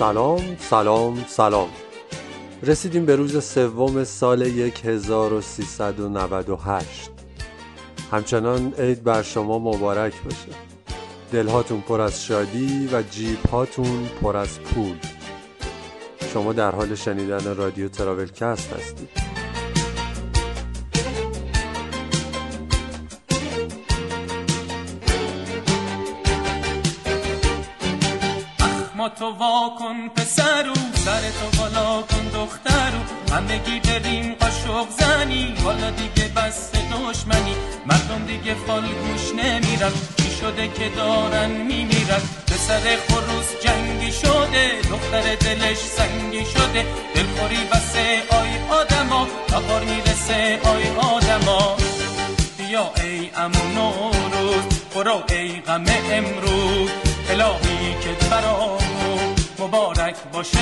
سلام سلام سلام. رسیدیم به روز سوم سال 1398 همچنان عید بر شما مبارک باشه. دلهاتون پر از شادی و جیب هاتون پر از پول. شما در حال شنیدن رادیو تراولکست هستید. کن پسرو سر تو بالا کن دخترو همگی بریم قاشق زنی. حالا دیگه بس دشمنی. مردم دیگه فالگوش نمیرن. چی شده که دارن میمیرن؟ پسر خروس جنگی شده. دختر دلش سنگی شده. دلخوری بسه آی آدما. تا می‌رسه آی آدما. بیا ای امون روز برو ای غم امروز. الهی که برامون مبارک باشه.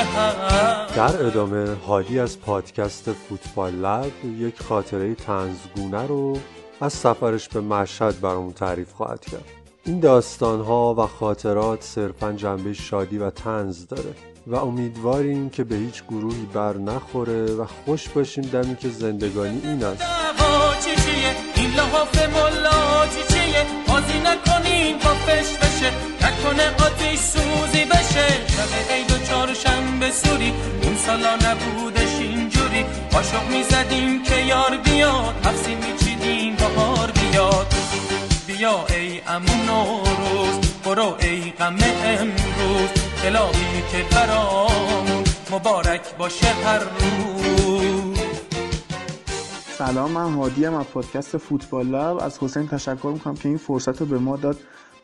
در ادامه حالی از پادکست فوتبال لب یک خاطره تنزگونه رو از سفرش به مشهد برامون تعریف خواهد کرد. این داستان ها و خاطرات صرفا جنبه شادی و تنز داره و امیدواریم که به هیچ گروهی بر نخوره و خوش باشیم دمی که زندگانی این است. بازی نکنین با فش بشه. نکنه آتیش سوزی بشه. شب عید و چهارشنبه سوری. اون سالا نبودش اینجوری. قاشق می‌زدیم که یار بیاد. حفظی میچیدیم بهار بیاد. بیا ای امون روز برو ای غم امروز. الهی که برامون مبارک باشه هر روز. سلام من هادیم از پادکست فوتبال لب. از حسین تشکر می‌کنم که این فرصت رو به ما داد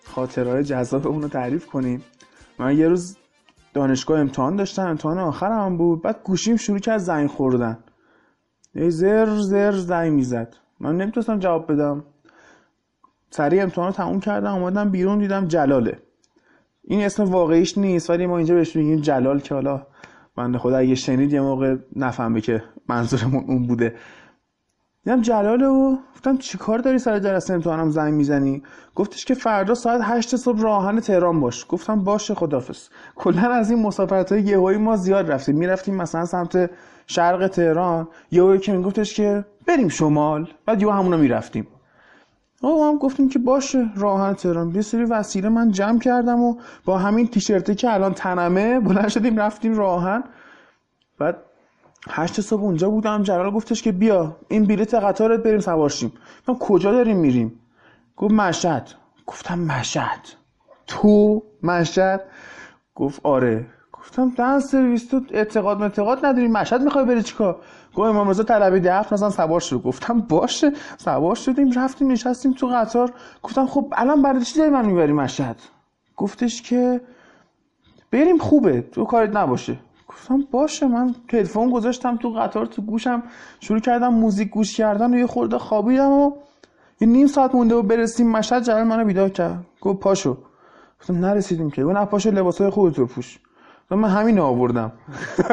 خاطرهای جذاب اون رو تعریف کنیم. من یه روز دانشگاه امتحان داشتم امتحان آخرم هم بود. بعد گوشیم شروع کرد زنگ خوردن. زر زر زنگ می‌زد. من نمی‌تونستم جواب بدم. سریع امتحان رو تموم کردم اومدم بیرون دیدم جلاله. این اسم واقعیش نیست ولی ما اینجا بهش میگیم جلال که حالا بنده خدا اگه شنید یه موقع نفهمه که منظورمون اون بوده. دیدم جلاله و گفتم چیکار داری سر جلسه امتحانم زنگ می‌زنی؟ گفتش که فردا ساعت هشت صبح راهن تهران باش. گفتم باشه خدافظ کلا از این مسافرت های یهویی ما زیاد رفتیم. می‌رفتیم مثلا سمت شرق تهران. یهویی که میگفتش که بریم شمال. بعد یهو همونا می‌رفتیم. آقا هم گفتیم که باشه راهن تهران. یه سری وسیله من جمع کردم و با همین تیشرتی که الان تنمه بلند شدیم رفتیم راهن. بعد هشت صبح اونجا بودم جلال گفتش که بیا این بلیت قطارت بریم سوارشیم من کجا داریم میریم؟ گفت مشهد. گفتم مشهد. تو مشهد؟ گفت آره. گفتم دن سرویس تو اعتقاد اعتقاد نداری؟ مشهد می‌خوای بری چیکار؟ گفت امام رضا طلبی ده مثلا سوار شد. گفتم باشه. سوار شدیم رفتیم نشستیم تو قطار. گفتم خب الان برای چی داری من می‌بری مشهد؟ گفتش که بریم خوبه. تو کارت نباشه. گفتم باشه من هدفون گذاشتم تو قطار تو گوشم شروع کردم موزیک گوش کردن و یه خورده خوابیدم و یه نیم ساعت مونده و برسیم مشهد جلال منو بیدار کرد. گفت پاشو. گفتم نرسیدیم که. گفت پاشو لباسای خودت رو پوش. من همین آوردم.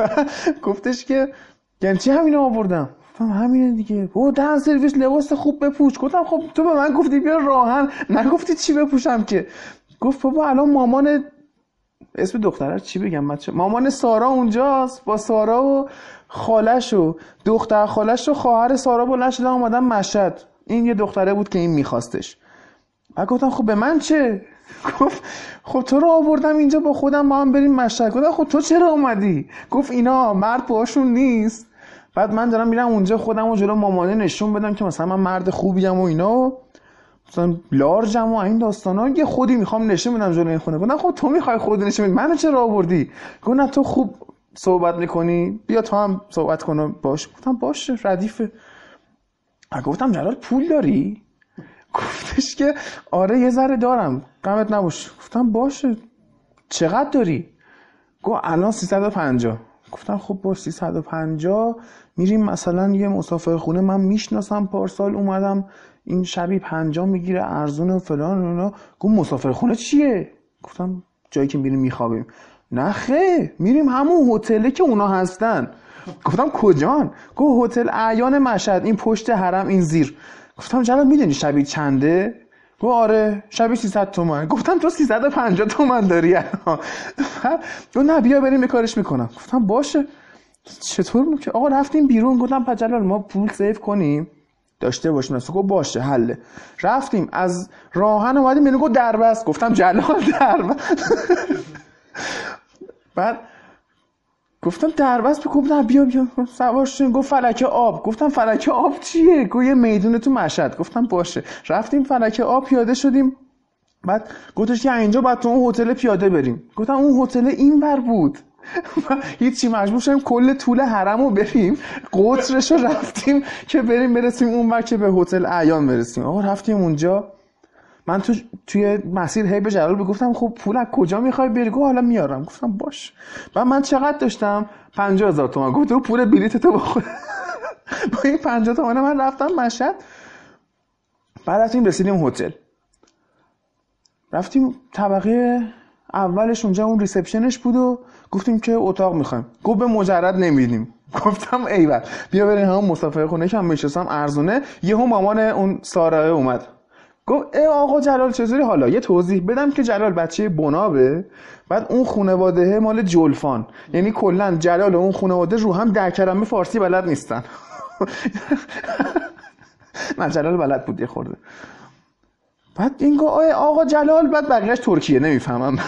گفتش که یعنی چی همین آوردم؟ گفتم همینه دیگه. او دهن سرویس لباس خوب بپوش. گفتم خب تو به من گفتی بیا راهن. نگفتی چی بپوشم که؟ گفت بابا الان مامان اسم دختره چی بگم بچه؟ مامان سارا اونجاست با سارا و خالش و دختر خالش و خواهر سارا بلند شدن اومدن مشهد. این یه دختره بود که این میخواستش. بعد گفتم خب به من چه؟ گفت خب تو رو آوردم اینجا با خودم با هم بریم مشهد. گفتم خب تو چرا اومدی؟ گفت اینا مرد باشون نیست. بعد من دارم میرم اونجا خودم و جلو مامانه نشون بدم که مثلا من مرد خوبیم و اینا. مثلا لارجم و این داستان ها یه خودی می‌خوام نشون بدم جلو این خونه. گفتم خب تو می‌خوای خودی نشون بدی. منو چرا آوردی؟ گفت نه تو خوب صحبت می‌کنی. بیا تو هم صحبت کن باش. گفتم باشه ردیفه گفتم جلال پول داری؟ گفتش که آره یه ذره دارم. قمت نباش. گفتم باشه چقدر داری؟ گفت الان 350 گفتم خب با 350 میریم مثلا یه مسافر خونه. من می‌شناسم پارسال اومدم. این شبی پنجا می‌گیره ارزون و فلان و اینا. گفت مسافر خونه چیه؟ گفتم جایی که میریم میخوابیم. نه خیر میریم همون هتله که اونا هستن. گفتم کجان؟ گفت هتل اعیان مشهد این پشت حرم این زیر. گفتم جلال می‌دونی شبی چنده؟ گفت آره شبی 300 تومن. گفتم تو 350 تومن داری گفت نه بیا بریم کارش می‌کنم. گفتم باشه. چطور که آقا رفتیم بیرون. گفتم پجلال ما پول سیف کنیم. داشته باشیم. نسو گفت باشه حله. رفتیم از راهن اومدیم منو گفت دربست گفتم جلال دربست بعد گفتم دربست گفتم بیا بیا. سوار گفت فلک آب. گفتم فلک آب چیه؟ گفت یه میدون تو مشهد. گفتم باشه. رفتیم فلک آب پیاده شدیم. بعد گفتش که اینجا بعد تو اون هتل پیاده بریم. گفتم اون هتل این بر بود. هیچی مجبور شدیم کل طول حرم رو بریم. قطرش رو رفتیم که بریم برسیم اون وقت که به هتل اعیان برسیم. آقا رفتیم اونجا. من تو توی مسیر هی به جلال بگفتم خب پول از کجا می‌خوای بری؟ گفت حالا میارم. گفتم باش. و من چقدر داشتم؟ 50000 تومان. گفت تو پول بلیت تو بخور. با این 50 تومان من رفتم مشهد. بعد رفتیم رسیدیم هتل. رفتیم طبقه اولش اونجا اون ریسپشنش بود و گفتیم که اتاق می‌خوایم. گفت به مجرد نمیدیم گفتم ایول. بیا بریم همون مسافر خونه که هم میشستم ارزونه. یهو مامان اون سارا اومد. گفت ای آقا جلال چطوری؟ حالا یه توضیح بدم که جلال بچه بنابه. بعد اون خانواده مال جلفان یعنی کلا جلال و اون خانواده رو هم در کلمه فارسی بلد نیستن. نه جلال بلد بود یه خورده. بعد این گفت آقا جلال؟ بعد بقیهش ترکیه نمی‌فهمم. من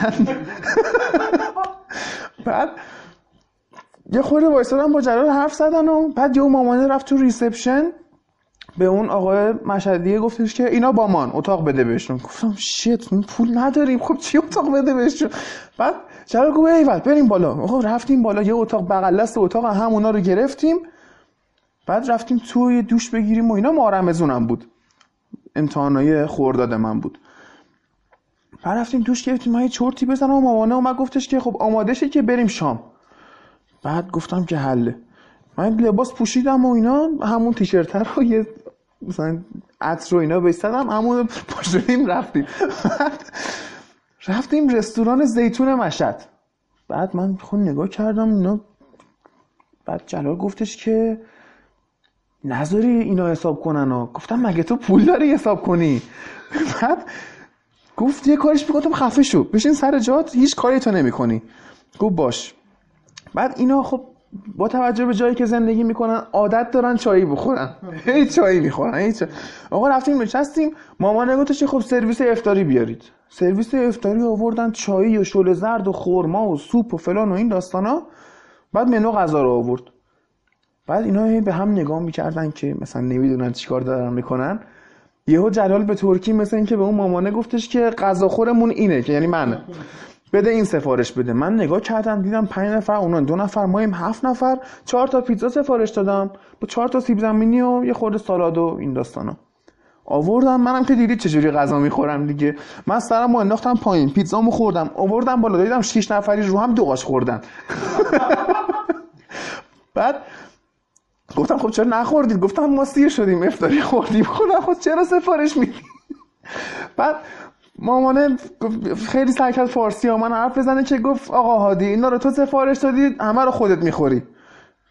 بعد یه خورده وایسادن با جلال حرف زدن و بعد یه مامانه رفت تو reception. به اون آقای مشهدیه گفتش که اینا با منن اتاق بده بهشون. گفتم shit پول نداریم. خب چی اتاق بده بهشون؟ بعد جلال گفت ایول بریم بالا. آقا رفتیم بالا یه اتاق بغل دست اتاق همونا رو گرفتیم. بعد رفتیم توی دوش بگیریم و اینا ماه رمضونم بود. امتحانای خرداد من بود. بعد رفتیم دوش گرفتیم من یه چرتی بزنم و مامانه اومد گفتش که خب آماده که بریم شام. بعد گفتم که حله. من لباس پوشیدم و اینا همون تیشرت رو یه مثلا عطر رو اینا بستدم همون پشتیم رفتیم. رفتیم رستوران زیتون مشهد. بعد من خود نگاه کردم اینا بعد جلال گفتش که نذاری اینا حساب کنن و گفتم مگه تو پول داری حساب کنی؟ بعد گفت یه کارش بگفتم خفه شو بشین سر جات هیچ کاری تو نمی کنی گفت باش. بعد اینا خب با توجه به جایی که زندگی می‌کنن عادت دارن چایی بخورن. هی چایی می‌خورن هیچ آقا رفتیم نشستیم مامان گفتش خب سرویس افطاری بیارید. سرویس افطاری آوردن چایی و شل زرد و خورما و سوپ و فلان و این داستانا. بعد منو غذا رو آورد. بعد اینا به هم نگاه می‌کردن که مثلا نمی‌دونن چیکار دارن می‌کنن. یهو جلال به ترکی مثل اینکه به اون مامانه گفتش که غذاخورمون اینه که یعنی من بده این سفارش بده. من نگاه کردم دیدم پنج نفر اونا دو نفر مایم هفت نفر. چهار تا پیتزا سفارش دادم. با چهار تا سیب زمینی و یه خورده سالاد و این داستانا. آوردم. منم که دیدید چجوری غذا می‌خورم دیگه. من سرمو انداختم پایین. پیتزامو خوردم. آوردم بالا. دیدم شش نفری رو هم دو خوردن. بعد گفتم خب چرا نخوردید؟ گفتم ما سیر شدیم افطاری خوردیم. خدا خود چرا سفارش میدی؟ بعد مامانه خیلی سعی کرد فارسی ها من حرف بزنه که گفت آقا هادی اینا رو تو سفارش دادی همه رو خودت می‌خوری.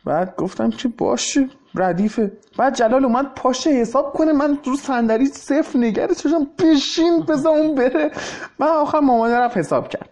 بعد گفتم که باشه ردیفه. بعد جلال اومد پاشه حساب کنه من رو صندلی صفر نگره چشم بشین بذار اون بره. من آخر مامانه رفت حساب کرد.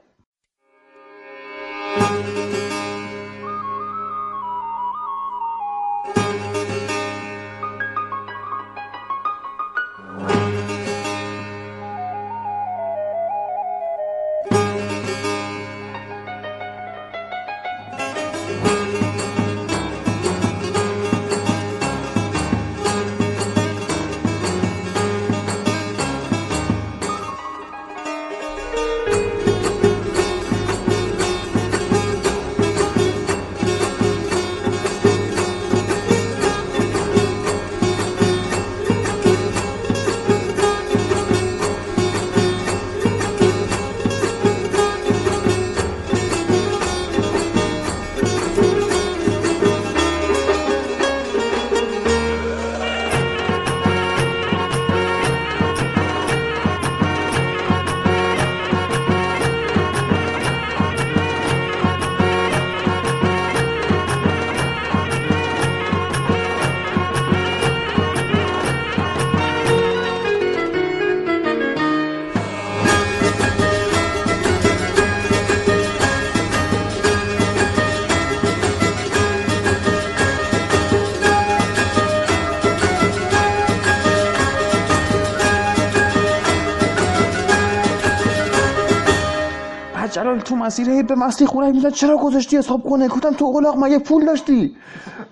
جلال تو مسیر هی به مستی خونه میزن چرا گذاشتی حساب کنه؟ گفتم تو اولاق مگه پول داشتی؟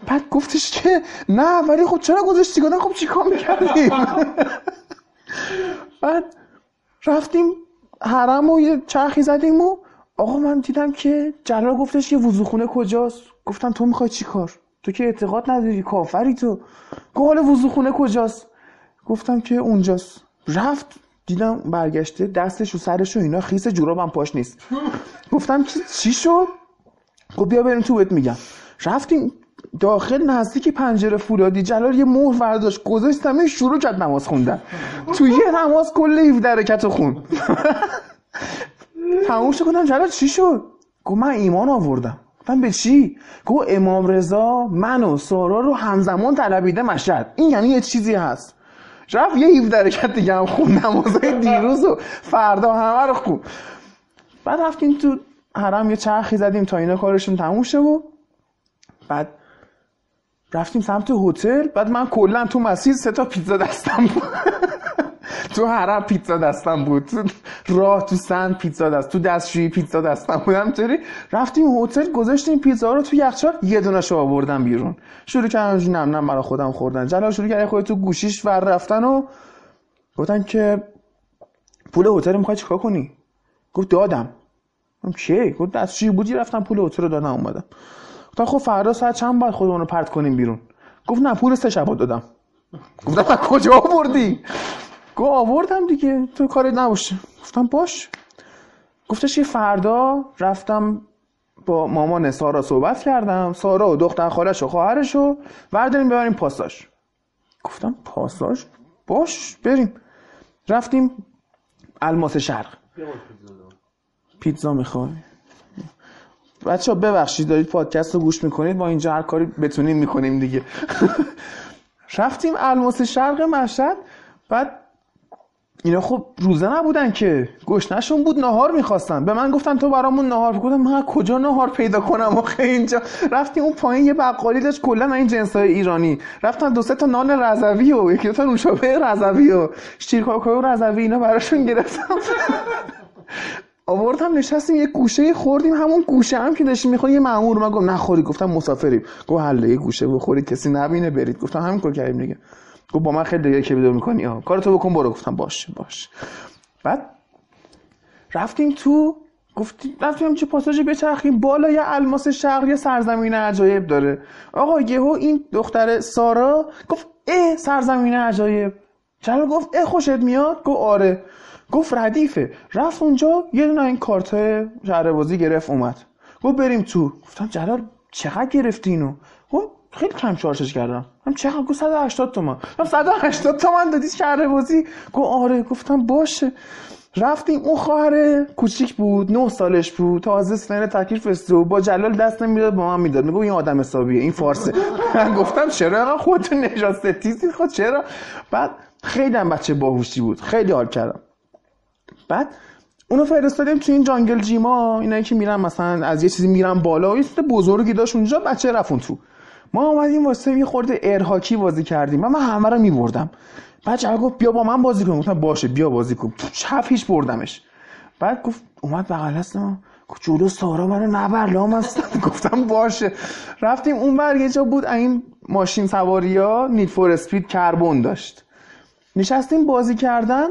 بعد گفتش که نه ولی خب چرا گذاشتی؟ گفتم خب چیکار می‌کردیم؟ بعد رفتیم حرم و یه چرخی زدیم و آقا من دیدم که جلال گفتش که وضوخونه کجاست؟ گفتم تو می‌خوای چی کار؟ تو که اعتقاد نداری کافری تو. گفت حالا وضوخونه کجاست؟ گفتم که اونجاست. رفت دیدم برگشته دستش و سرش و اینا خیس جورابم پاش نیست. گفتم چی شد؟ خب بیا بریم تو بهت میگم. رفتیم داخل نزدیک پنجره فولادی. جلال یه مهر برداشت گذاشتم شروع کرد نماز خوندن. تو یه نماز کل 17 رکعت رو خون تموم گفتم جلال چی شد؟ گفت من ایمان آوردم. گفتم به چی؟ گفت امام رضا من و سارا رو همزمان طلبیده مشهد. این یعنی یه چیزی هست. رفت یه 17 رکعت دیگه هم خون نمازهای دیروز و فردا همه رو خون بعد رفتیم تو حرم یه چرخی زدیم تا اینا کارشون تموم شه و بعد رفتیم سمت هتل. بعد من کلا تو مسیر سه تا پیتزا دستم بود. تو حرم پیتزا دستم بود. تو راه تو سند پیتزا دست تو دستشویی پیتزا دستم بود. همطوری رفتیم هتل گذاشتیم پیتزا رو تو یخچال یه دونه شو آوردم بیرون. شروع کردم نم نم برای خودم خوردن. جلال شروع کرد خودت تو گوشیش ور رفتن و گفتن که پول هتل می‌خوای چیکار کنی؟ گفت دادم. کی گفت دستشویی بودی؟ رفتم پول هتل رو دادم اومدم. گفتم خب فردا ساعت چند باید خودمون رو پرت کنیم بیرون؟ گفت نه پول سه شبا دادم. گفتم کجا آوردی؟ گفت آوردم دیگه تو کاری نباشه. گفتم باش. گفتش یه فردا رفتم با مامان سارا صحبت کردم. سارا و دختر خالش و خواهرش رو برداریم ببریم پاساژ. گفتم پاساژ؟ باش بریم. رفتیم الماس شرق. پیتزا می‌خوای؟ بچه ها ببخشید دارید پادکست رو گوش می‌کنید؟ ما اینجا هر کاری بتونیم می‌کنیم دیگه. رفتیم الماس شرق مشهد بعد اینا خب روزه نبودن که. گشنشون بود نهار می‌خواستن. به من گفتن تو برامون نهار گفتم من کجا نهار پیدا کنم آخه اینجا؟ رفتیم اون پایین یه بقالی داشت کلا این جنس های ایرانی. رفتن دو سه تا نان رضوی و یکی دو تا نوشابه رضوی و شیرکاکائو رضوی اینا براشون گرفتم. آوردم نشستیم یه گوشه خوردیم همون گوشه هم که داشتیم می‌خوریم یه مامور من گفت نخوری. گفتم مسافریم. گفت حله یه گوشه بخورید کسی نبینه برید. گفتم همین کار کردیم دیگه. گفت با من خیلی دیگه که بیدار می‌کنی؟ ها کارتو بکن برو. گفتم باش باش بعد رفتیم تو گفتیم رفتیم چه پاساژی بچرخیم. بالا یه الماس شرق یه سرزمین عجایب داره. آقا یهو این دختر سارا گفت اه سرزمین عجایب. جلال گفت اه خوشت میاد؟ گفت آره. گفت ردیفه. رفت اونجا یه دونه این کارت شهر بازی گرفت اومد. گفت بریم تو. گفتم جلال چقدر گرفتی اینو؟ گفت خیلی کم شارژش کردم. هم چقدر گفت 180 تومن. هم 180 تومن دادی شهر بازی؟ گفت آره. گفتم باشه. رفتیم. اون خواهر کوچیک بود. نه سالش بود. تازه سن تکلیف رسیده و با جلال دست نمی‌داد با من می‌داد. میگه این آدم حسابیه. این فارسه من گفتم چرا اینقدر خودت نجات ستیزی خود چرا؟ بعد خیلی هم بچه باهوشی بود. خیلی حال کردم. بعد اونو فرستادیم تو این جانگل جیما. اینایی که میرن مثلا از یه چیزی میرن بالا. و یه بزرگی داشت. اونجا بچه رفون تو. ما اومدیم واسه یه خورده ارهاکی بازی کردیم. من همه رو میبردم. بعد جواب گفت بیا با من بازی کن. گفتم باشه بیا بازی کن. چپ هیچ بردمش. بعد گفت اومد بغل هستم گفت جلو سارا منو نبر لام هستم گفتم باشه. رفتیم اون بر یه جا بود این ماشین سواری ها نیت فور اسپید کربن داشت. نشستیم بازی کردن.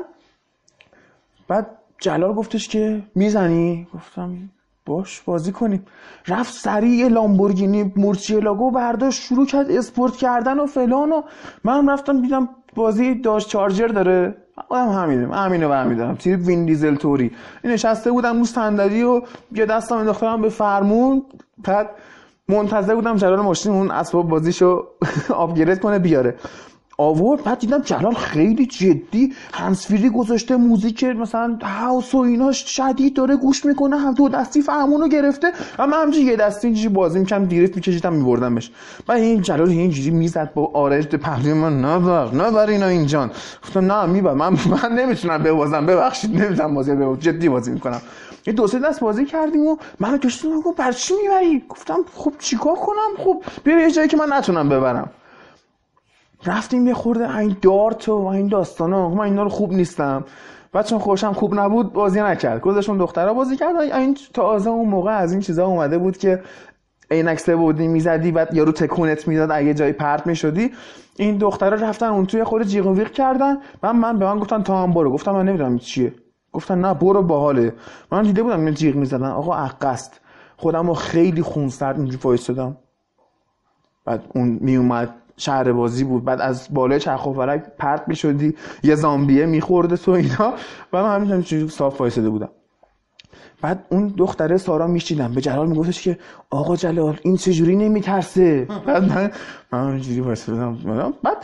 بعد جلال گفتش که می‌زنی؟ گفتم باش بازی کنیم. رفت سریع لامبورگینی مورچیلاگو برداشت شروع کرد اسپورت کردن و فلان و من رفتم دیدم بازی داشت چارجر داره. آدم همینه همینه برمیدارم تیر وین دیزل توری. این نشسته بودم رو صندلی و یه دستم انداختم به فرمون بعد منتظر بودم جلال ماشین اون اسباب بازیشو آپگرید کنه بیاره. آورد بعد دیدم جلال خیلی جدی هنسفیری گذاشته موزیک مثلا هاوس و ایناش شدید داره گوش می‌کنه هم دو دستی فهمونو گرفته و من همچه یه دستی اینجوری بازی می‌کنم دیرت میکشیدم میبردمش و این جلال اینجوری می‌زد با آرش پهلوی من نبر نبر اینا اینجان گفتم نه میبر من من نمی‌تونم ببازم ببخشید نمی‌تونم بازی ببازم جدی بازی می‌کنم. یه دو سه دست بازی کردیم و منو کشیدم گفت بر چی می‌بری؟ گفتم خب چیکار کنم؟ خب بیا یه جایی که من نتونم ببرم. رفتیم یه خورده این دارت و این داستانا من اینا رو خوب نیستم. بعد چون خوشم خوب نبود بازی نکرد. گذاشون دخترها بازی کردن این تازه اون موقع از این چیزا اومده بود که عینک بودی می‌زدی بعد یارو تکونت می‌داد اگه جایی پرت می‌شدی. این دخترها رفتن اون توی خود جیغ و ویغ کردن. من من به من گفتن تا هم برو. گفتم من نمی‌دونم چیه. گفتن نه برو باحاله. من دیده بودم این جیغ می‌زدن. آقا عقست. خودم رو خیلی خونسرد اینجوری وایسادم. بعد اون میومد شهر بازی بود. بعد از بالای چرخ و فلک پرت می‌شدی یه زامبیه میخورده تو اینا. و من همینجوری صاف وایساده بودم. بعد اون دختره سارا میشیدم به جلال میگفتش که آقا جلال این چجوری نمیترسه؟ بعد من من اینجوری وایسادم بعد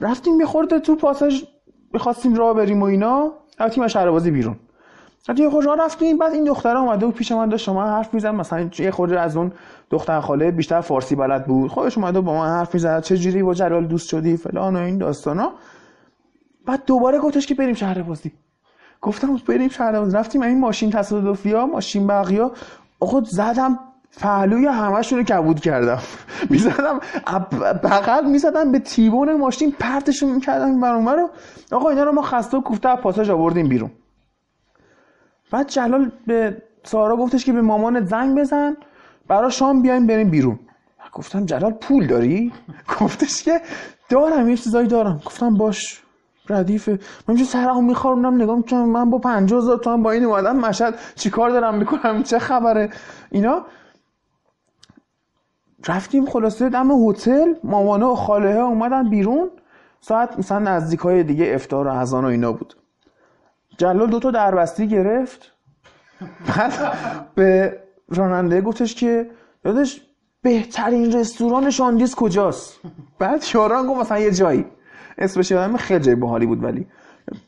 رفتیم میخورده تو پاساژ می‌خواستیم راه بریم و اینا. رفتیم از شهر بازی بیرون. بعد یه خورده رفتیم بعد این دختره اومده و پیش من داشت شما حرف می‌زد. مثلا یه خورده از اون دختر خاله بیشتر فارسی بلد بود. خودش اومده با من حرف می‌زد. چه جوری با جلال دوست شدی؟ فلان و این داستانا. بعد دوباره گفتش که بریم شهر بازی. گفتم بریم شهر بازی. رفتیم این ماشین تصادفی ها ماشین بقیا. آقا زدم پهلوی همشون رو کبود کردم. می‌زدم بغل می‌زدم به تیبون ماشین پرتشون می‌کردم برون رو. آقا اینا رو ما خسته و کوفته پاساژ آوردیم بیرون. بعد جلال به سارا گفتش که به مامانت زنگ بزن برای شام بیایم بریم بیرون. گفتم جلال پول داری؟ گفتش که دارم یه چیزایی دارم. گفتم باش ردیفه. من اینجا سرمو میخوردم نگاه می‌کنم من با 50 هزار تومن با این اومدم مشهد چیکار دارم می‌کنم؟ چه خبره؟ اینا. رفتیم خلاصه دم هتل مامانه و خاله ها اومدن بیرون. ساعت مثلا نزدیک های دیگه افتار و اذان و اینا بود. جلال دوتا دربستی گرفت. بعد به راننده گفتش که داداش بهترین رستوران شاندیس کجاست؟ بعد یارو گفت مثلا یه جایی. اسمش یادم خیلی جای باحالی بود ولی.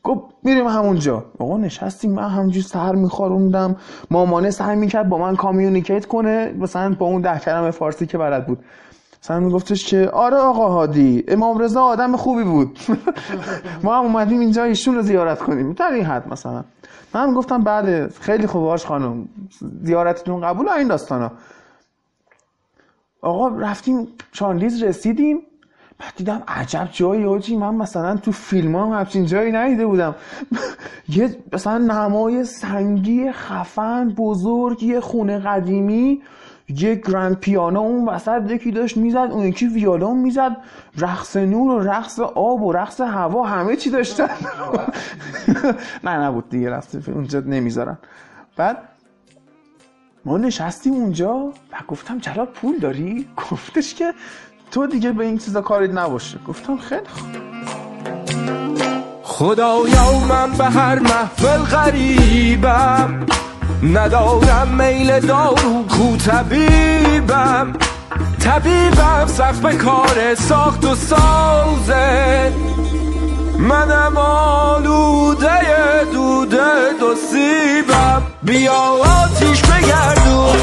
گفت میریم همونجا. آقا نشستیم من همونجوری سر میخاروندم. مامانه سعی می‌کرد با من communicate کنه. مثلا با اون ده کلمه فارسی که بلد بود. مثلا میگفتش که آره آقا هادی امام رضا آدم خوبی بود. ما هم اومدیم اینجا ایشون رو زیارت کنیم. در این حد مثلا. من گفتم بله خیلی خوب باشه خانم. زیارتتون قبول این داستانا. آقا رفتیم چانلیز رسیدیم. بعد دیدم عجب جایی آجی. من مثلا تو فیلم هم همچین جایی ندیده بودم. یه مثلا نمای سنگی خفن بزرگ یه خونه قدیمی. یه گرند پیانو اون وسط یکی داشت می‌زد اون یکی ویولون می‌زد. رقص نور و رقص آب و رقص هوا همه چی داشتن. نه نبود دیگه رقص اونجا نمی‌ذارن. بعد ما نشستیم اونجا و گفتم جلال پول داری؟ گفتش که تو دیگه به این چیزا کاریت نباشه. گفتم خیلی خوب. خدایا من به هر محفل غریبم. ندارم میل دارو کو طبیبم. طبیبم سخت به کار ساخت و سازه. منم آلوده دوده دو سیبم. بیا آتیش بگردون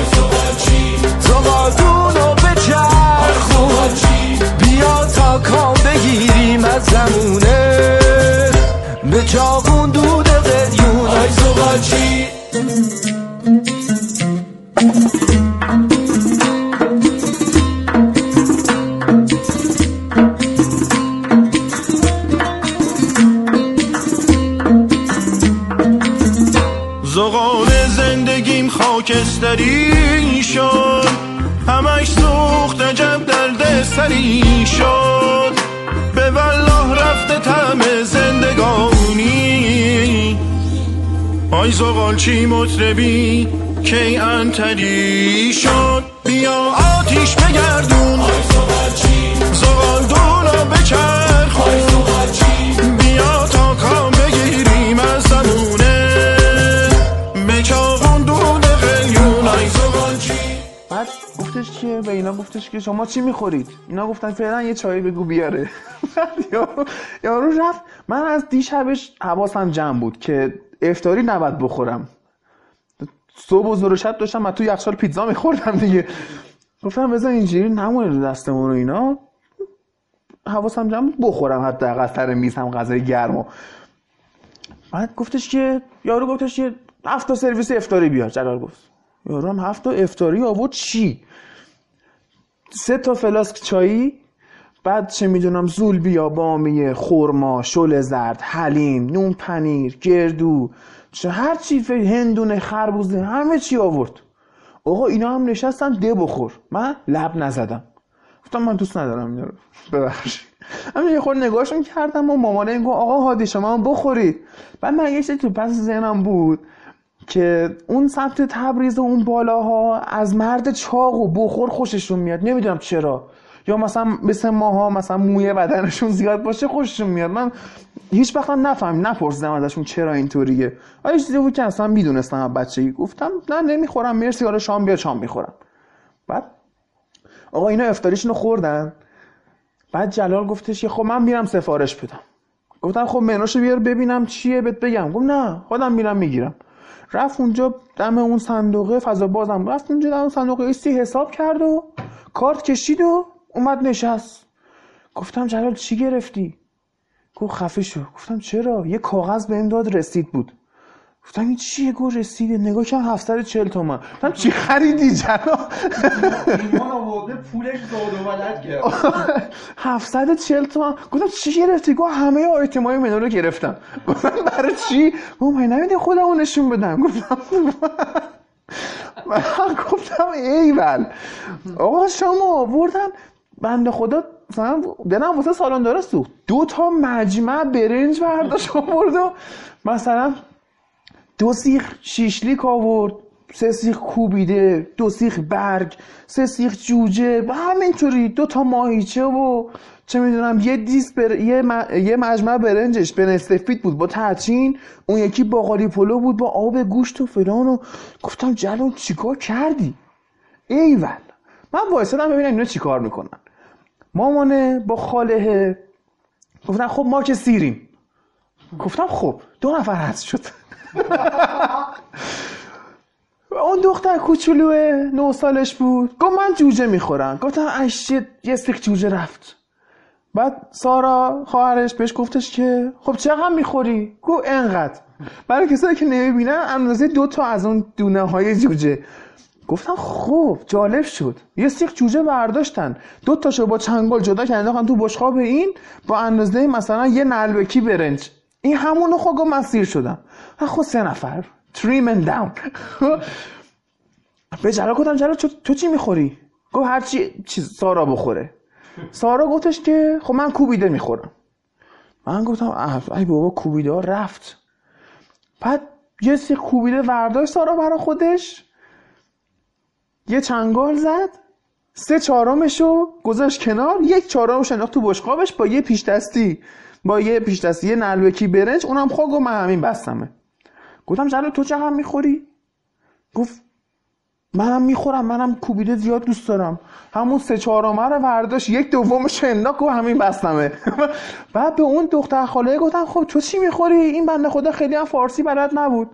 زغالدون و بچرخون بیا تا کام بگیریم از زمونه. به چاقون دود قلیون ای زغالچی. زغال زندگیم خاکستری شد. همش سوخت عجب درد شد. به والله رفته طعم زندگانی. آی زغال چی مطربی؟ کی انتری شد؟ بیا آتیش بگردون. زغال دونا بچرخون. بیا تا کام بگیریم از زمونه به چاقون دود قلیون. آی زغال چی؟ بعد گفتش که به اینا گفتش که شما چی می‌خورید؟ اینا گفتن فعلا یه چای بگو بیاره. یارو رفت من از دیشبش حواسم جمع بود که افطاری نباید بخورم. صبح و زور شب داشتم من تو یخچال پیتزا میخوردم دیگه. گفتم بذار اینجوری نمونه رو دستمون و اینا. حواسم جمع بخورم حتی سر میز هم غذای گرم و. بعد گفتش که یارو گفتش که هفت تا سرویس افطاری بیار جلال گفت. یارو هم هفت تا افطاری آورد چی؟ سه تا فلاسک چایی بعد چه می‌دونم زول بیا بامیه خورما شل زرد حلیم نون پنیر گردو چه هر چی هندونه خربوزه همه چی آورد. آقا اینا هم نشستن ده بخور. من لب نزدم. گفتم من دوست ندارم اینا رو. ببخشید. همین یه خورده نگاهشون کردم و مامانه این آقا هادی شما هم بخورید. بعد من یه تو پس ذهنم بود که اون سمت تبریز و اون بالاها از مرد چاق و بخور خوششون میاد. نمی‌دونم چرا. یا مثلا مثل ماها مثلا موی بدنشون زیاد باشه خوششون میاد. من هیچ وقت هم نفهم نپرسیدم ازشون چرا اینطوریه. آیا چیزی بود که اصلا می‌دونستم از بچگی؟ گفتم نه نمی‌خورم. مرسی حالا شام بیا شام می‌خورم. بعد آقا اینا افطاریشونو خوردن. بعد جلال گفتش که خب من میرم سفارش بدم. گفتم خب منوشو بیار ببینم چیه بهت بگم. گفت نه خودم میرم می‌گیرم. رفت اونجا دم اون صندوقه فضا بازم رفت اونجا دم اون صندوقه ایستی حساب کرد و کارت کشید و اومد نشست. گفتم جلال چی گرفتی؟ گفت خفه شو. گفتم چرا؟ یه کاغذ بهم داد رسید بود. گفتم این چیه؟ گو رسیده. نگاه کردم 740 تومن. گفتم چی خریدی جلال؟ ایمان آورده پولش زاد و ولد کرد. 740 تومن. گفتم چی گرفتی؟ گفت همه آیتم های منو رو گرفتم. گفتم برای چی؟ گفت من نمیده خودمو نشون بدم؟ گفتم من گفتم ایول. آقا شما آوردن بنده خدا مثلا دلم واسه سالن داره سوخت دو تا مجمع برنج برداشت آورد و مثلا دو سیخ شیشلیک آورد سه سیخ کوبیده دو سیخ برگ سه سیخ جوجه همینطوری دو تا ماهیچه و چه می‌دونم یه دیس بر... یه, م... یه مجمع برنجش به سفید بود با ترچین اون یکی باقالی پلو بود با آب گوشت و فلان و گفتم جلال چیکار کردی؟ ایول. من وایسادم ببینم اینا چیکار می‌کنن. مامانه با خاله گفتن خب ما که سیریم. گفتم خب دو نفر هست شد. اون دختر کوچولوه نه سالش بود. گفت من جوجه می‌خورم. گفتم اش یه- سیخ جوجه رفت. بعد سارا خواهرش بهش گفتش که خب چقدر می‌خوری؟ گفت انقدر. برای کسایی که نمی‌بینن اندازه دو تا از اون دونه های جوجه. گفتم خب جالب شد. یه سیخ جوجه برداشتن. دو تاشو با چنگال جدا کردن تو بشقاب این با اندازه مثلا یه نلبکی برنج. این همونو خب گفت من سیر شدم. خود سه نفر. تریم اند داون به جلال گفتم جلال تو, چی می‌خوری؟ گفت هر چی چیز سارا بخوره. سارا گفتش که خب من کوبیده می‌خورم. من گفتم ای بابا کوبیده رفت. بعد یه سیخ کوبیده برداشت سارا برا خودش. یه چنگال زد سه چهارمشو گذاشت کنار یک چهارمش انداخت تو بشقابش با یه پیش دستی با یه پیش دستی یه نلوکی برنج اونم خود گفت من همین بستمه. گفتم جلال تو چقدر می‌خوری؟ گفت منم می‌خورم منم کوبیده زیاد دوست دارم. همون سه چهارمه رو برداشت یک دومش انداخت گفت همین بستمه. بعد به اون دختر خاله گفتم خب تو چی می‌خوری؟ این بنده خدا خیلی هم فارسی بلد نبود.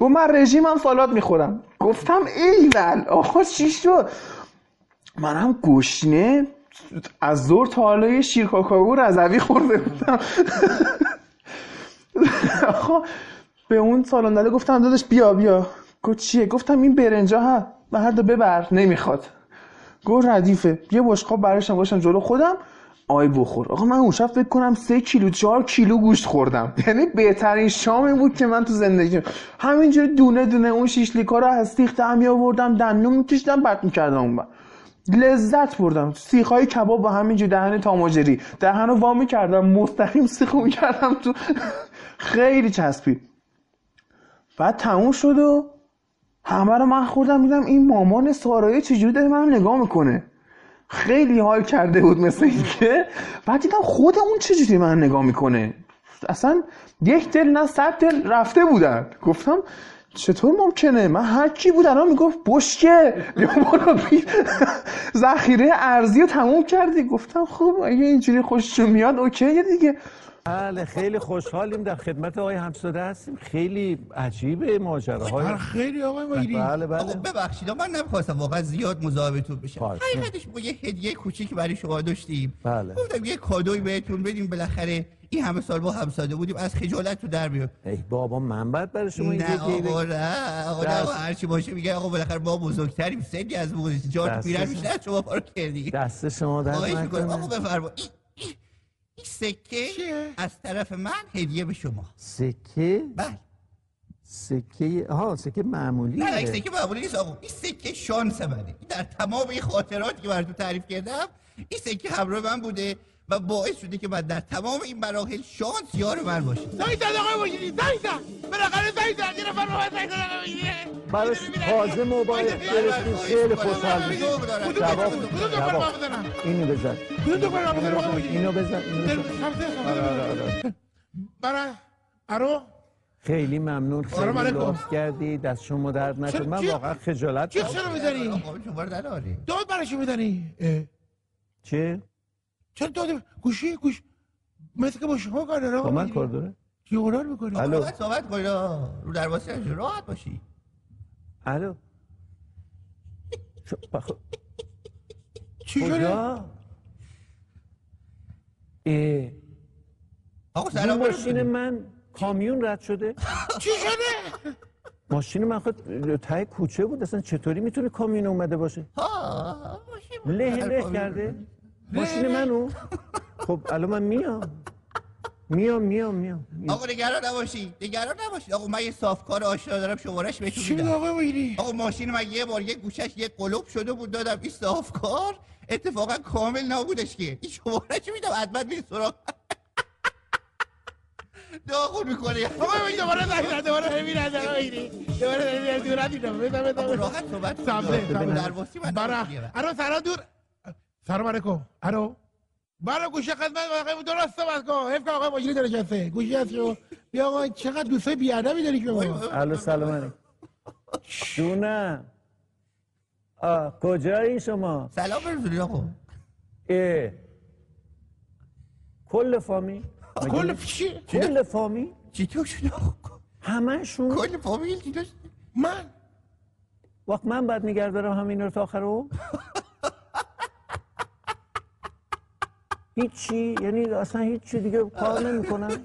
گفت من رژیمم سالاد می‌خورم. گفتم ایول آقا چی شد؟ منم گشنه از زور تا حالا یه شیر کاکائو رضوی خورده بودم. آقا به اون سالن داده گفتم داداش بیا بیا. گفت چیه؟ گفتم این برنجا ها مرد ببر نمی‌خواد. گفت ردیفه یه بشقاب برشم گذاشتم جلو. خودم آی بخور. آقا من اون شب فکر کنم سه کیلو چهار کیلو گوشت خوردم. یعنی بهترین شامی بود که من تو زندگی. همینجوری دونه دونه اون شیشلیکا رو از سیخ در می آوردم دندون میکشیدم بد می‌کردم اون بر. لذت بردم. سیخای کباب با همینجوری دهن تاماجری. دهن رو وا می‌کردم مستقیم سیخ می‌کردم تو. خیلی چسبید. بعد تموم شد و همه رو من خوردم میدم این مامان سارایی چجوری داره من نگاه می‌کنه؟ خیلی حال کرده بود مثل اینکه. بعد دیدم خود اون چجوری من نگاه می‌کنه؟ اصلا یک دل نه صد دل رفته بودن. گفتم چطور ممکنه؟ من هر کی بود الان می‌گفت بشکه. ذخیره ارزی رو تموم کردی. گفتم خب اگه اینجوری خوششون میاد اوکیه دیگه. بله خیلی خوشحالیم در خدمت آقای همساده هستیم. خیلی عجیبه ماجراهای خیلی آقای مایری بله بله. آقا ببخشید من نمی‌خواستم واقعا زیاد مزاحمتون بشم. حقیقتش ما یه هدیه کوچیک برای شما داشتیم. بله. گفتم یه کادوی بهتون بدیم. بالاخره این همه سال با هم ساده بودیم. از خجالت تو در بیاد ای بابا من بعد برای شما این نه آقا نه. آقا نه آقا هرچی باشه میگه. آقا بالاخره ما بزرگتریم. سنی از ما گذاشتی جا تو دست پیرن شما. بیشتر شما پارو کردی. دست شما در آقا نکنه. بفرما. این سکه چیه؟ از طرف من هدیه به شما. سکه؟ بله. سکه آها سکه معمولی نه این سکه معمولی نیست آقا. این سکه شانس منه. در تمام این خاطراتی که براتون تعریف کردم این سکه همراه من بوده. و باعث شده که من در تمام این مراحل شانس یار من باشه. زنگ زد آقای مجیدی زنگ زد بالاخره زنگ زد یه نفر من زنگ زد براش تازه موبایل گرفتیم خیلی خوشحال میشه کدوم جواب. جواب اینو بزن. اینو بزن اینو دل- بزن. آره، آره، آره. برای ارو؟ خیلی ممنون خیلی. لطف کردی دست شما درد نکن چرا- من چی- واقعا خجالت چی. چرا می‌زنی؟ رو داد برای چی می‌زنی؟ چه؟ چرا داد گوشی گوش مثل که با شما کار داره با آقای من. کار داره چی قرار می‌کنی الو. صحبت آقا. رو درواسی. راحت باشی الو چی شده کجا اه، آقا سلام ماشین. من کامیون رد شده چی شده ماشین من خود ته کوچه بود اصلا چطوری می‌تونه کامیون اومده باشه ها. له له کرده. ماشین منو. خب الان من میام. میام میام میام. آقا نگران نباشی. نگران نباشی. آقا من یه صافکار آشنا دارم. شمارش بهتون چی میدم. آقای مجیدی آقا ماشین من یه بار یه گوشش یه قلوب شده بود دادم. این صافکار اتفاقا کامل نبودش که. این شمارش میدم. حتما میری سراغ. داغون می‌کنه آقای مجیدی دوباره زنگ دوباره آقای مجیدی دوباره داره میره دور دیدم بزن آقا بزن راحت صحبت من برا. نمی‌گیرم. ارو سلام دور. سلام علیکم. ارو برا گوشه خدمت آقای درست صحبت کن که آقای مجری داره کسه گوشی هست شو. بیا آقا چقدر دوستای بیادبی داری شما الو سلام علیکم. جونم آه کجایی شما؟ سلام برسونید آقا. اه. کل فامیل مگه کل؟ چی؟ کل فامیل چطور شد؟ آقا همشون کل فامیل چی داشت من؟ وقت من بعد نگه دارم همین رو تا آخر رو؟ هیچی یعنی اصلا هیچی دیگه کار نمی‌کنم.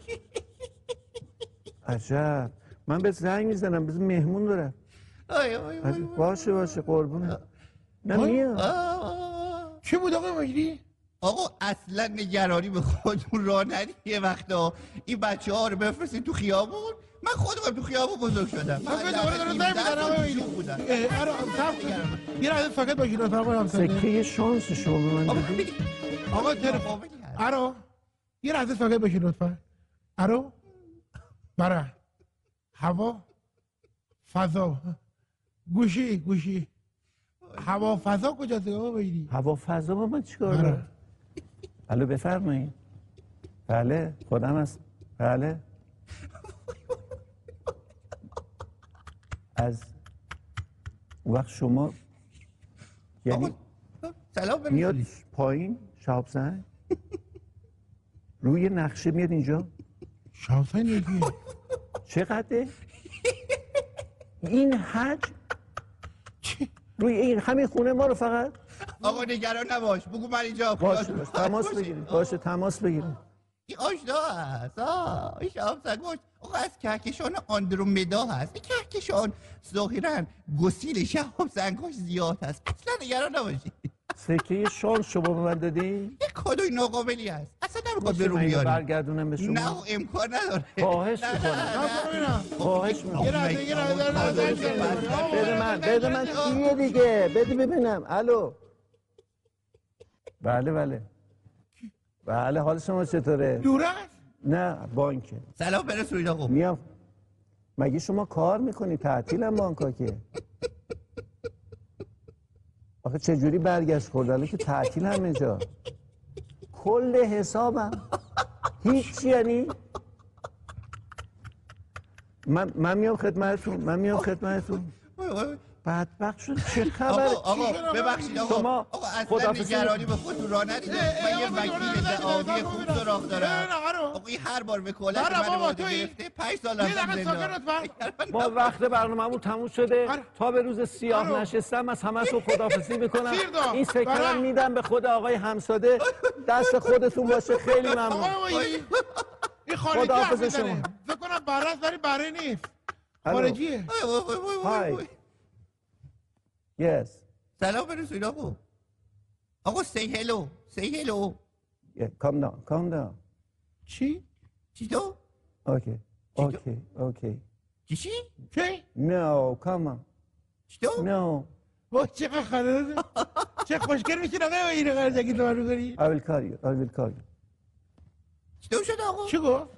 عجب. من به زنگ می‌زنم بز مهمون دارم باشه باشه قربونه. نه میام. چی بود آقای مجری آقا اصلا نگرانی به خودتون راه ندید یه وقتا این بچه ها رو بفرستید تو خیابون. من خودم تو خیابون بزرگ شدم. من بودم اه، ارو صبر کن. یه لحظه ساکت باشید لطفا آقای همسایه سکه شانس شما به من دادی. آقا تلفن ارو یه لحظه ساکت باشید لطفا. ارو برا. هوا فضا. گوشی گوشی. هوا فضا کجاست آقا مجری هوا فضا با من چیکار. داره؟ الو بفرمایید. بله خودم هست. بله. از اون وقت شما یعنی سلام میاد پایین شهاب روی نقشه میاد اینجا؟ شامسان یکیه چقدره؟ این حج؟ روی این همین خونه ما رو فقط؟ آقا نگران نباش. بگو من اینجا باشه باشه. تماس بگیریم باشه تماس بگیریم این آشنا هست. آه این سگوش آقا از کهکشان آندرومدا هست. این کهکشان ظاهرا گسیل شهاب سنگاش زیاد هست. اصلا نگران نباشی سکه شانس شما به من دادی یه کادوی ناقابلی هست. اصلا نمی‌خواد برو بیاری برگردونم به شما. نه امکان نداره. خواهش می‌کنم. خواهش یه می‌کنم. یه زنگ آقا، بده من. بده من. چیه دیگه؟ بده ببینم. الو. بله بله. بله حال شما چطوره؟ دور است. نه بانکه. سلام برسونید آقا میام. مگه شما کار می‌کنی؟ تعطیلم بانکا که. آخه چجوری برگشت خوردن که تعطیل همه جا. کل حسابم. هیچ یعنی؟ من, من میام خدمتتون من میام خدمتتون. بدبخت شد. چه خبره آقا آقا ببخشید آقا. شما آقا اصلا نگرانی به خودتون راه ندید. من یه وکیل دعاوی خوب سراغ دارم. آقا این هر بار وکالت آره، من بابا، وارد تویی؟ گرفته 5 سال لطفا ما وقت برنامه‌مون تموم شده. آره. تا به روز سیاه آره. نشستم از همتون خداحافظی می‌کنم. سیردا. این سکه برم. رو میدم به خود آقای همساده. دست خودتون باشه خیلی ممنون. داری خارجی شما. می‌زنه. فکر کنم است ولی بره نیست. خارجیه. Yes. سلام برسون آقا. سی هلو سی هلو yeah, Calm down. Calm down. چی؟ چی تو؟ Okay. Okay. Okay. چی چی؟ چی؟ No come on. چی تو؟ No. وای چقدر خنده چه خوشگل میشین آقای این قرضگی تو من می‌کنی I will call you. I will call you. چی تو شد آقا؟ چی گفت؟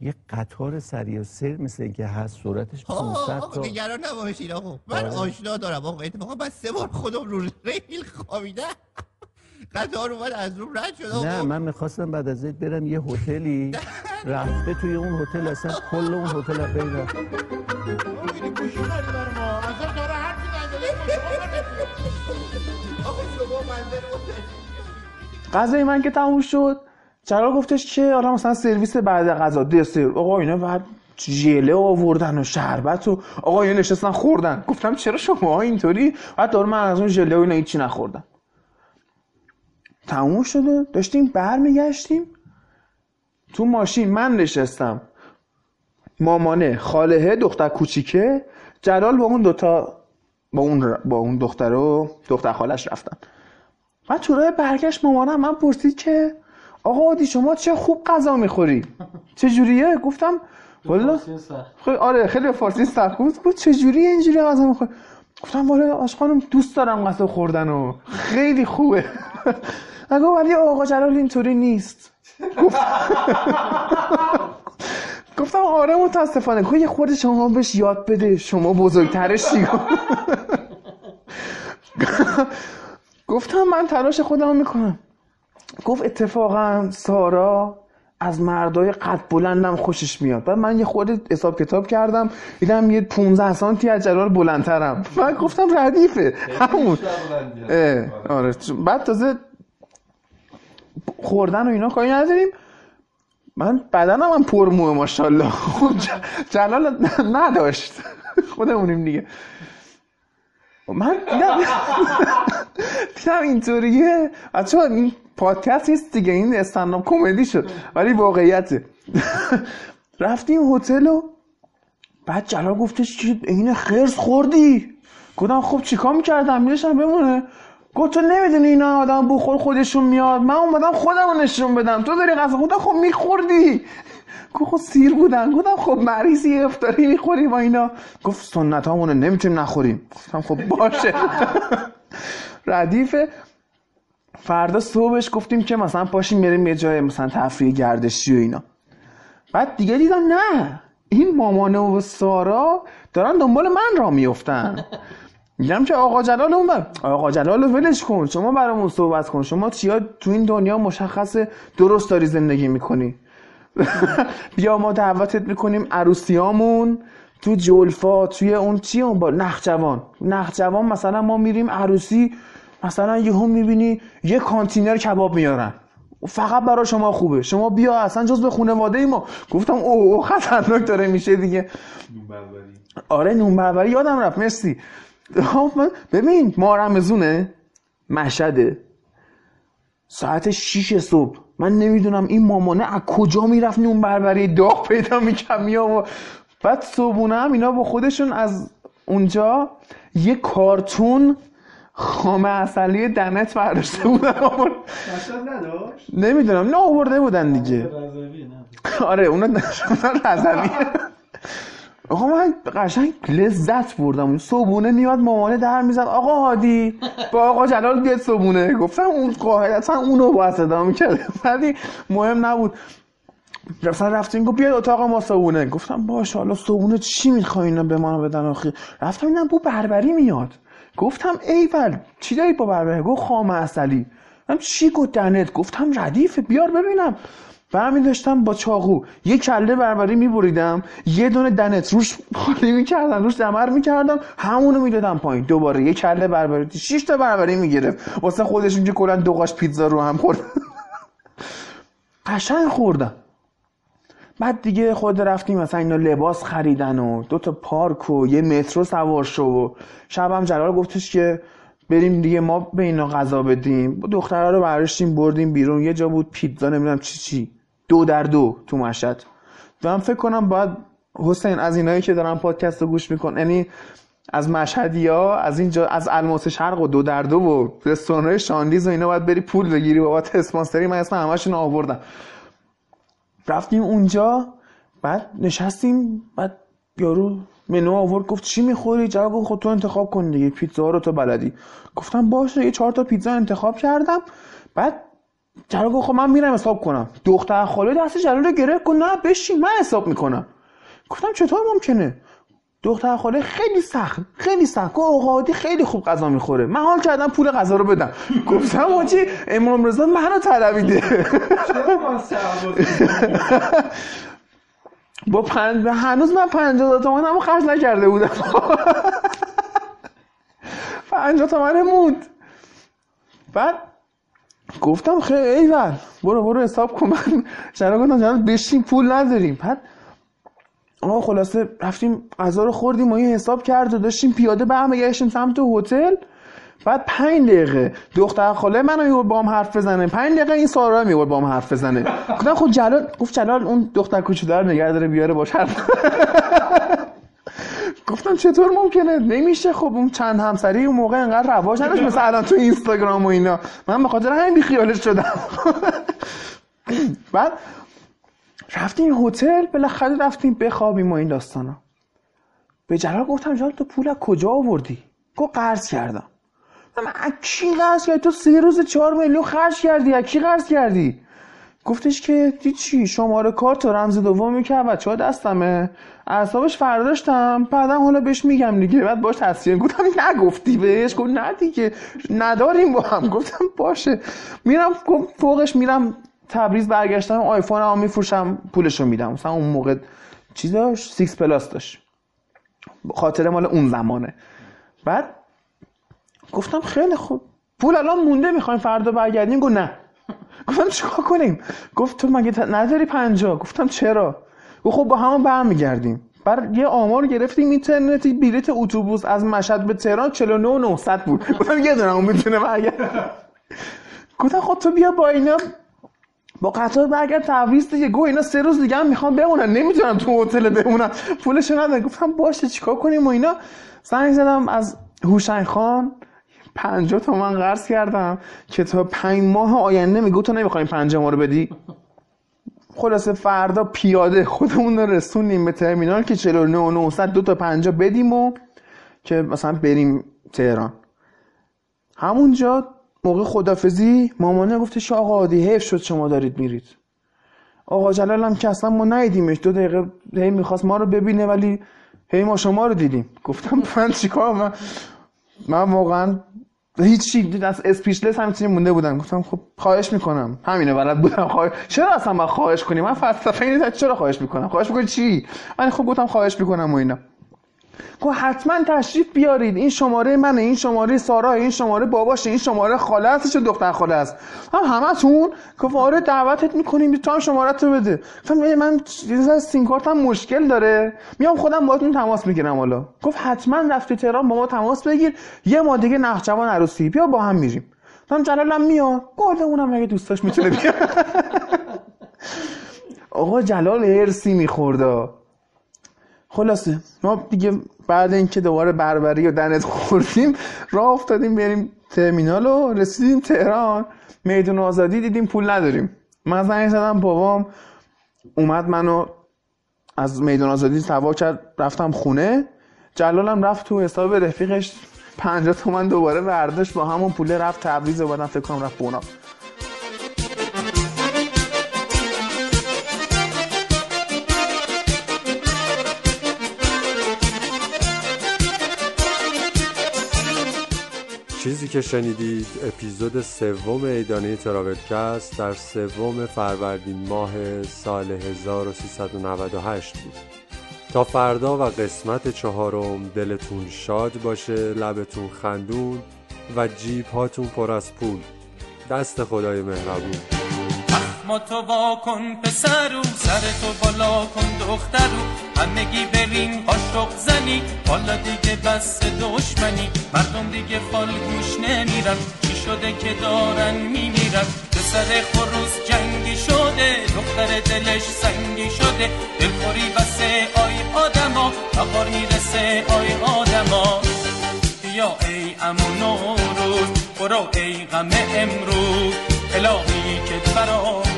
یه قطار سریع سیر مثل اینکه هست سرعتش آه 500 آقا تا نگران نباشید آقا. من آره. آشنا دارم آقا. اتفاقا من سه بار خودم رو ریل خوابیدم. قطار اومد از روم رد شد آقا. نه من می‌خواستم بعد از این برم یه هتلی. رفته توی اون هتل اصلا کل اون هتل از بین رفت. میری گوشی خریدی برای ما. اصلا داره هر چی زنده آقا شما منزل غذای من که تموم شد. جلال گفتش که حالا مثلا سرویس بعد غذا دسر آقا اینا بعد ژله آوردن و شربت و آقا اینا نشستن خوردن. گفتم چرا شما اینطوری؟ بعد دور من از اون ژله و اینا هیچی نخوردم. تموم شده. داشتیم برمیگشتیم. تو ماشین من نشستم. مامانه خاله دختر کوچیکه. جلال با اون دوتا با اون با اون دختر و دختر خالش رفتن. من تو راه برگشت مامانم من پرسید که آقا عادی شما چه خوب غذا می‌خوری؟ چه جوریه؟ گفتم والا. خیلی آره خیلی فارسی سخت گفت گفت چه جوریه اینجوری غذا می‌خوری؟ گفتم والا آش خانم دوست دارم غذا خوردن و. خیلی خوبه. نگو ولی آقا جلال اینطوری نیست. گفت- گفتم آره متاسفانه. گفت یه خورده شما بهش یاد بده. شما بزرگترشی گفتم من تلاش خودم می‌کنم. گفت اتفاقا سارا از مردای قد بلندم خوشش میاد. بعد من یه خورده حساب کتاب کردم دیدم یه 15 سانتی از جلال بلندترم. من گفتم ردیفه. همون. آره. بعد تازه خوردن و اینا کاری نداریم. من بدنم هم پر موه ماشاءالله. خب جلال نداشت. خودمونیم دیگه. من دیدم دیدم اینطوریه. بچه این پادکست نیست دیگه این استنداپ کمدی شد. ولی واقعیته. رفتیم هتل و بعد جلال گفتش که این خرس خوردی؟ گفتم خب چیکار می‌کردم؟ میرشم بمونه. گفت تو نمی‌دونی اینا آدم بخور خودشون میاد. من اومدم خودم رو نشون بدم. تو داری غذا گفتم خب میخوردی. گفت خب سیر بودن. گفتم خب مریضی افطاری می‌خوری با اینا. گفت سنت همونه نمی‌تونیم نخوریم. گفتم خب باشه. ردیفه. فردا صبحش گفتیم که مثلا پاشیم بریم یه جای مثلا تفریح گردشی و اینا. بعد دیگه دیدم نه این مامانه و سارا دارن دنبال من را میفتن میگم که آقا جلال اون بر آقا جلال رو ولش کن شما برامون صحبت کن. شما چیا تو این دنیا مشخصه درست داری زندگی می‌کنی؟ بیا ما دعوتت می‌کنیم عروسیامون تو جلفا توی اون چی اون با نخجوان. نخجوان مثلا ما میریم عروسی مثلا یهو می‌بینی یه کانتینر کباب میارن. فقط برای شما خوبه. شما بیا اصلا جز به خانواده ما. گفتم او او خطرناک داره میشه دیگه. آره نون بربری یادم رفت. مرسی. خب ببین ما رمزونه مشهده. ساعت 6 صبح. من نمی‌دونم این مامانه از کجا می‌رفت نون بربری داغ پیدا می‌کرد میام بعد صبحونه هم اینا با خودشون از اونجا یه کارتون خامه اصلی دنت برداشته بودن آورد. نمی‌دونم نه آورده بودن دیگه. آره اونا رضوی. آقا من قشنگ لذت بردم. اون صبحونه میاد مامانه در می‌زد. آقا هادی با آقا جلال بیاد صبحونه. گفتم اون قاعدتا اونو باید صدا می‌کرد. ولی مهم نبود. مثلا رفتیم گفت بیاد اتاق ما صبحونه. گفتم باشه حالا صبحونه چی می‌خوای اینا به ما بدن آخه؟ رفتم اینم بو بربری میاد. گفتم ایول چی داری با بربری گفت خام اصلی گفتم چی گفت گفتم ردیفه بیار ببینم. برمی داشتم با چاقو. یه کله بربری میبریدم یه دونه دنت روش خالی می‌کردم روش دمر می‌کردم همونو می‌دادم پایین. دوباره یه کله بربری شش تا بربری می‌گرفت. واسه خودشون که کلا دو قاش پیتزا رو هم خورد. قشنگ خوردم. بعد دیگه خود رفتیم مثلا اینا لباس خریدن و دو تا پارک و یه مترو سوار شو و شبم جلال گفتش که بریم دیگه ما به اینا غذا بدیم. دخترها رو برداشتیم بردیم بیرون. یه جا بود پیتزا نمی‌دونم چی چی. دو در دو تو مشهد. و من فکر کنم باید حسین از اینایی که دارن پادکست رو گوش میکن یعنی از مشهدی ها از اینجا از الماس شرق و دو در دو و رستوران شاندیز و اینا باید بری پول بگیری. بابت اسپانسری من اسم همشون آوردم. رفتیم اونجا بعد نشستیم بعد یارو منو آورد گفت چی می‌خوری؟ جواب خود تو انتخاب کن دیگه پیتزا رو تو بلدی. گفتم باشه یه چهار تا پیتزا انتخاب کردم. بعد جلال گفت خب من میرم حساب کنم. دختر خاله دست جلال رو گرفت گفت نه بشین من حساب می‌کنم. گفتم چطور ممکنه؟ دختر خاله خیلی سخت خیلی سخت. گفت عادی خیلی خوب غذا می‌خوره. من حال کردم پول غذا رو بدم. گفتم آجی امام رضا منو طلبیده. با پنج هنوز من 50 تومن هم خرج نکرده بودم. 50 تومن موند بعد گفتم خیلی ایول برو برو حساب کن. من چرا گفتم بشین پول نداریم. بعد آقا خلاصه رفتیم غذا رو خوردیم و این حساب کرد و داشتیم پیاده برمیگشتیم سمت هتل. بعد پنج دقیقه دختر خاله منو میورد با هم حرف بزنه. پنج دقیقه این سارا میورد با هم حرف بزنه. گفتم خب جلال گفت جلال اون دختر کوچولو رو نگه داره بیاره باش حرف گفتم چطور ممکنه؟ نمیشه. خب اون چند همسری اون موقع انقدر رواج نداشت مثل الان تو اینستاگرام و اینا. من به خاطر همین بیخیالش شدم. بعد رفتیم هتل بالاخره رفتیم بخوابیم و این داستانا. به جلال گفتم جلال تو پول کجا آوردی؟ گفت قرض کردم. من کی قرض کردی؟ تو سه روز چهار میلیون خرج کردی از کی قرض کردی؟ گفتش که چی شماره کارت و رمز دوم که بچه ها دستمه. اعصابش فرداشتم بعدا حالا بهش میگم دیگه. بعد باش تصویر گفتم نگفتی بهش. گفت نه دیگه. نداریم با هم. گفتم باشه. میرم فوقش میرم تبریز برگشتم آیفون هم میفروشم پولشو میدم. مثلا اون موقع چی داشت؟ سیکس پلاس داشت. خاطره مال اون زمانه. بعد گفتم خیلی خوب. پول الان مونده می‌خوایم فردا برگردیم. گفت نه. گفتم چیکار کنیم؟ گفت تو مگه نداری پنجا گفتم چرا؟ گفت خب با همون برمیگردیم. بر یه آمار گرفتیم اینترنتی بلیت اتوبوس از مشهد به تهران 49 و 900 بود. گفتم یه دونه اون می‌تونه برگرد. گفتم خب تو بیا با اینا. با قطار برگرد تبریز دیگه. گو اینا سه روز دیگه هم می‌خوام بمونن. نمی‌تونم تو هتل بمونن. پولش ندارن گفتم باشه چیکار کنیم و اینا. زنگ زدم از هوشنگ خان. 50 تومن قرض کردم. که تا پنج ماه آینده میگو تو نمی‌خوایم پنج ما رو بدی؟ خلاصه فردا پیاده خودمون رو رسونیم به ترمینال که 49 و 900 دو تا 50 بدیم و که مثلا بریم تهران. همونجا موقع خدافزی مامانه گفتش آقا عادی حیف شد شما دارید میرید. آقا جلال هم که اصلا ما ندیدیمش. دو دقیقه هی می‌خواست ما رو ببینه ولی هی ما شما رو دیدیم. گفتم من چیکار من؟ من واقعا هیچی از اسپیچلس همچنین مونده بودم. گفتم خب خواهش می‌کنم. همینه بلد بودم. خواهش چرا اصلا من خواهش کنیم؟ من فلسفه اینه چرا خواهش می‌کنم؟ خواهش می‌کنی چی؟ من خب گفتم خواهش می‌کنم و اینا. گفت حتما تشریف بیارید این شماره منه این شماره سارا این شماره باباشه این شماره خاله هستش دختر خاله است؟ هم همتون گفت آره دعوتت می‌کنیم تو هم شماره تو بده گفتم من یه سیم کارتم مشکل داره. میام خودم باهاتون تماس می‌گیرم حالا. گفت حتما رفتی تهران با ما تماس بگیر. یه ما دیگه نخجوان عروسی. بیا با هم میریم. گفتم جلالم میاد. گفت اونم اگه دوستاش می‌تونه بیا آقا جلال هرسی میخورده خلاصه ما دیگه بعد اینکه دوباره بربری و دنت خوردیم راه افتادیم بریم ترمینال و رسیدیم تهران. میدون آزادی دیدیم پول نداریم. من زنگ زدم بابام اومد منو از میدون آزادی سوا کرد رفتم خونه. جلالم رفت تو حساب رفیقش 50 تومن دوباره برداشت با همون پول رفت تبریز و بعدم فکر کنم رفت بونا چیزی که شنیدید اپیزود سوم ایدانه تراولکست در سوم فروردین ماه سال 1398 بود. تا فردا و قسمت چهارم دلتون شاد باشه لبتون خندون و جیب هاتون پر از پول. دست خدای مهربون. ما تو وا کن پسرو سر تو بالا کن دخترو همگی بریم قاشق زنی. حالا دیگه بس دشمنی. مردم دیگه فال گوش نمیرن. چی شده که دارن میمیرن؟ پسر خروس جنگی شده دختر دلش سنگی شده. دلخوری بسه آی آدما. بهار می‌رسه آی آدما. بیا ای امون روز برو ای غم امروز. الهی که برامون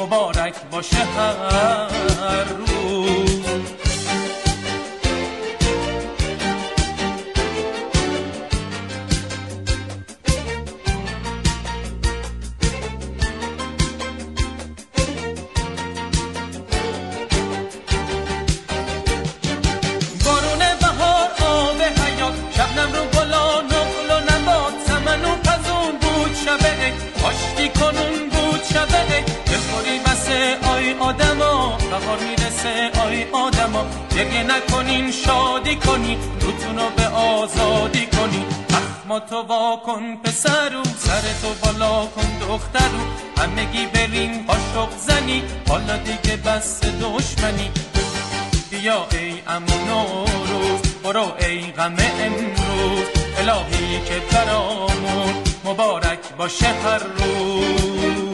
مبارک باشه هر روز. بهار می‌رسه آی آدما گریه نکنین شادی کنی روتونو به آزادی کنی. اخماتو وا کن پسرو سرتو بالا کن دخترو. همگی برین قاشق زنی حالا دیگه بس دشمنی. بیا ای امون روز برو ای غم امروز. الهی که برامون مبارک باشه هر روز.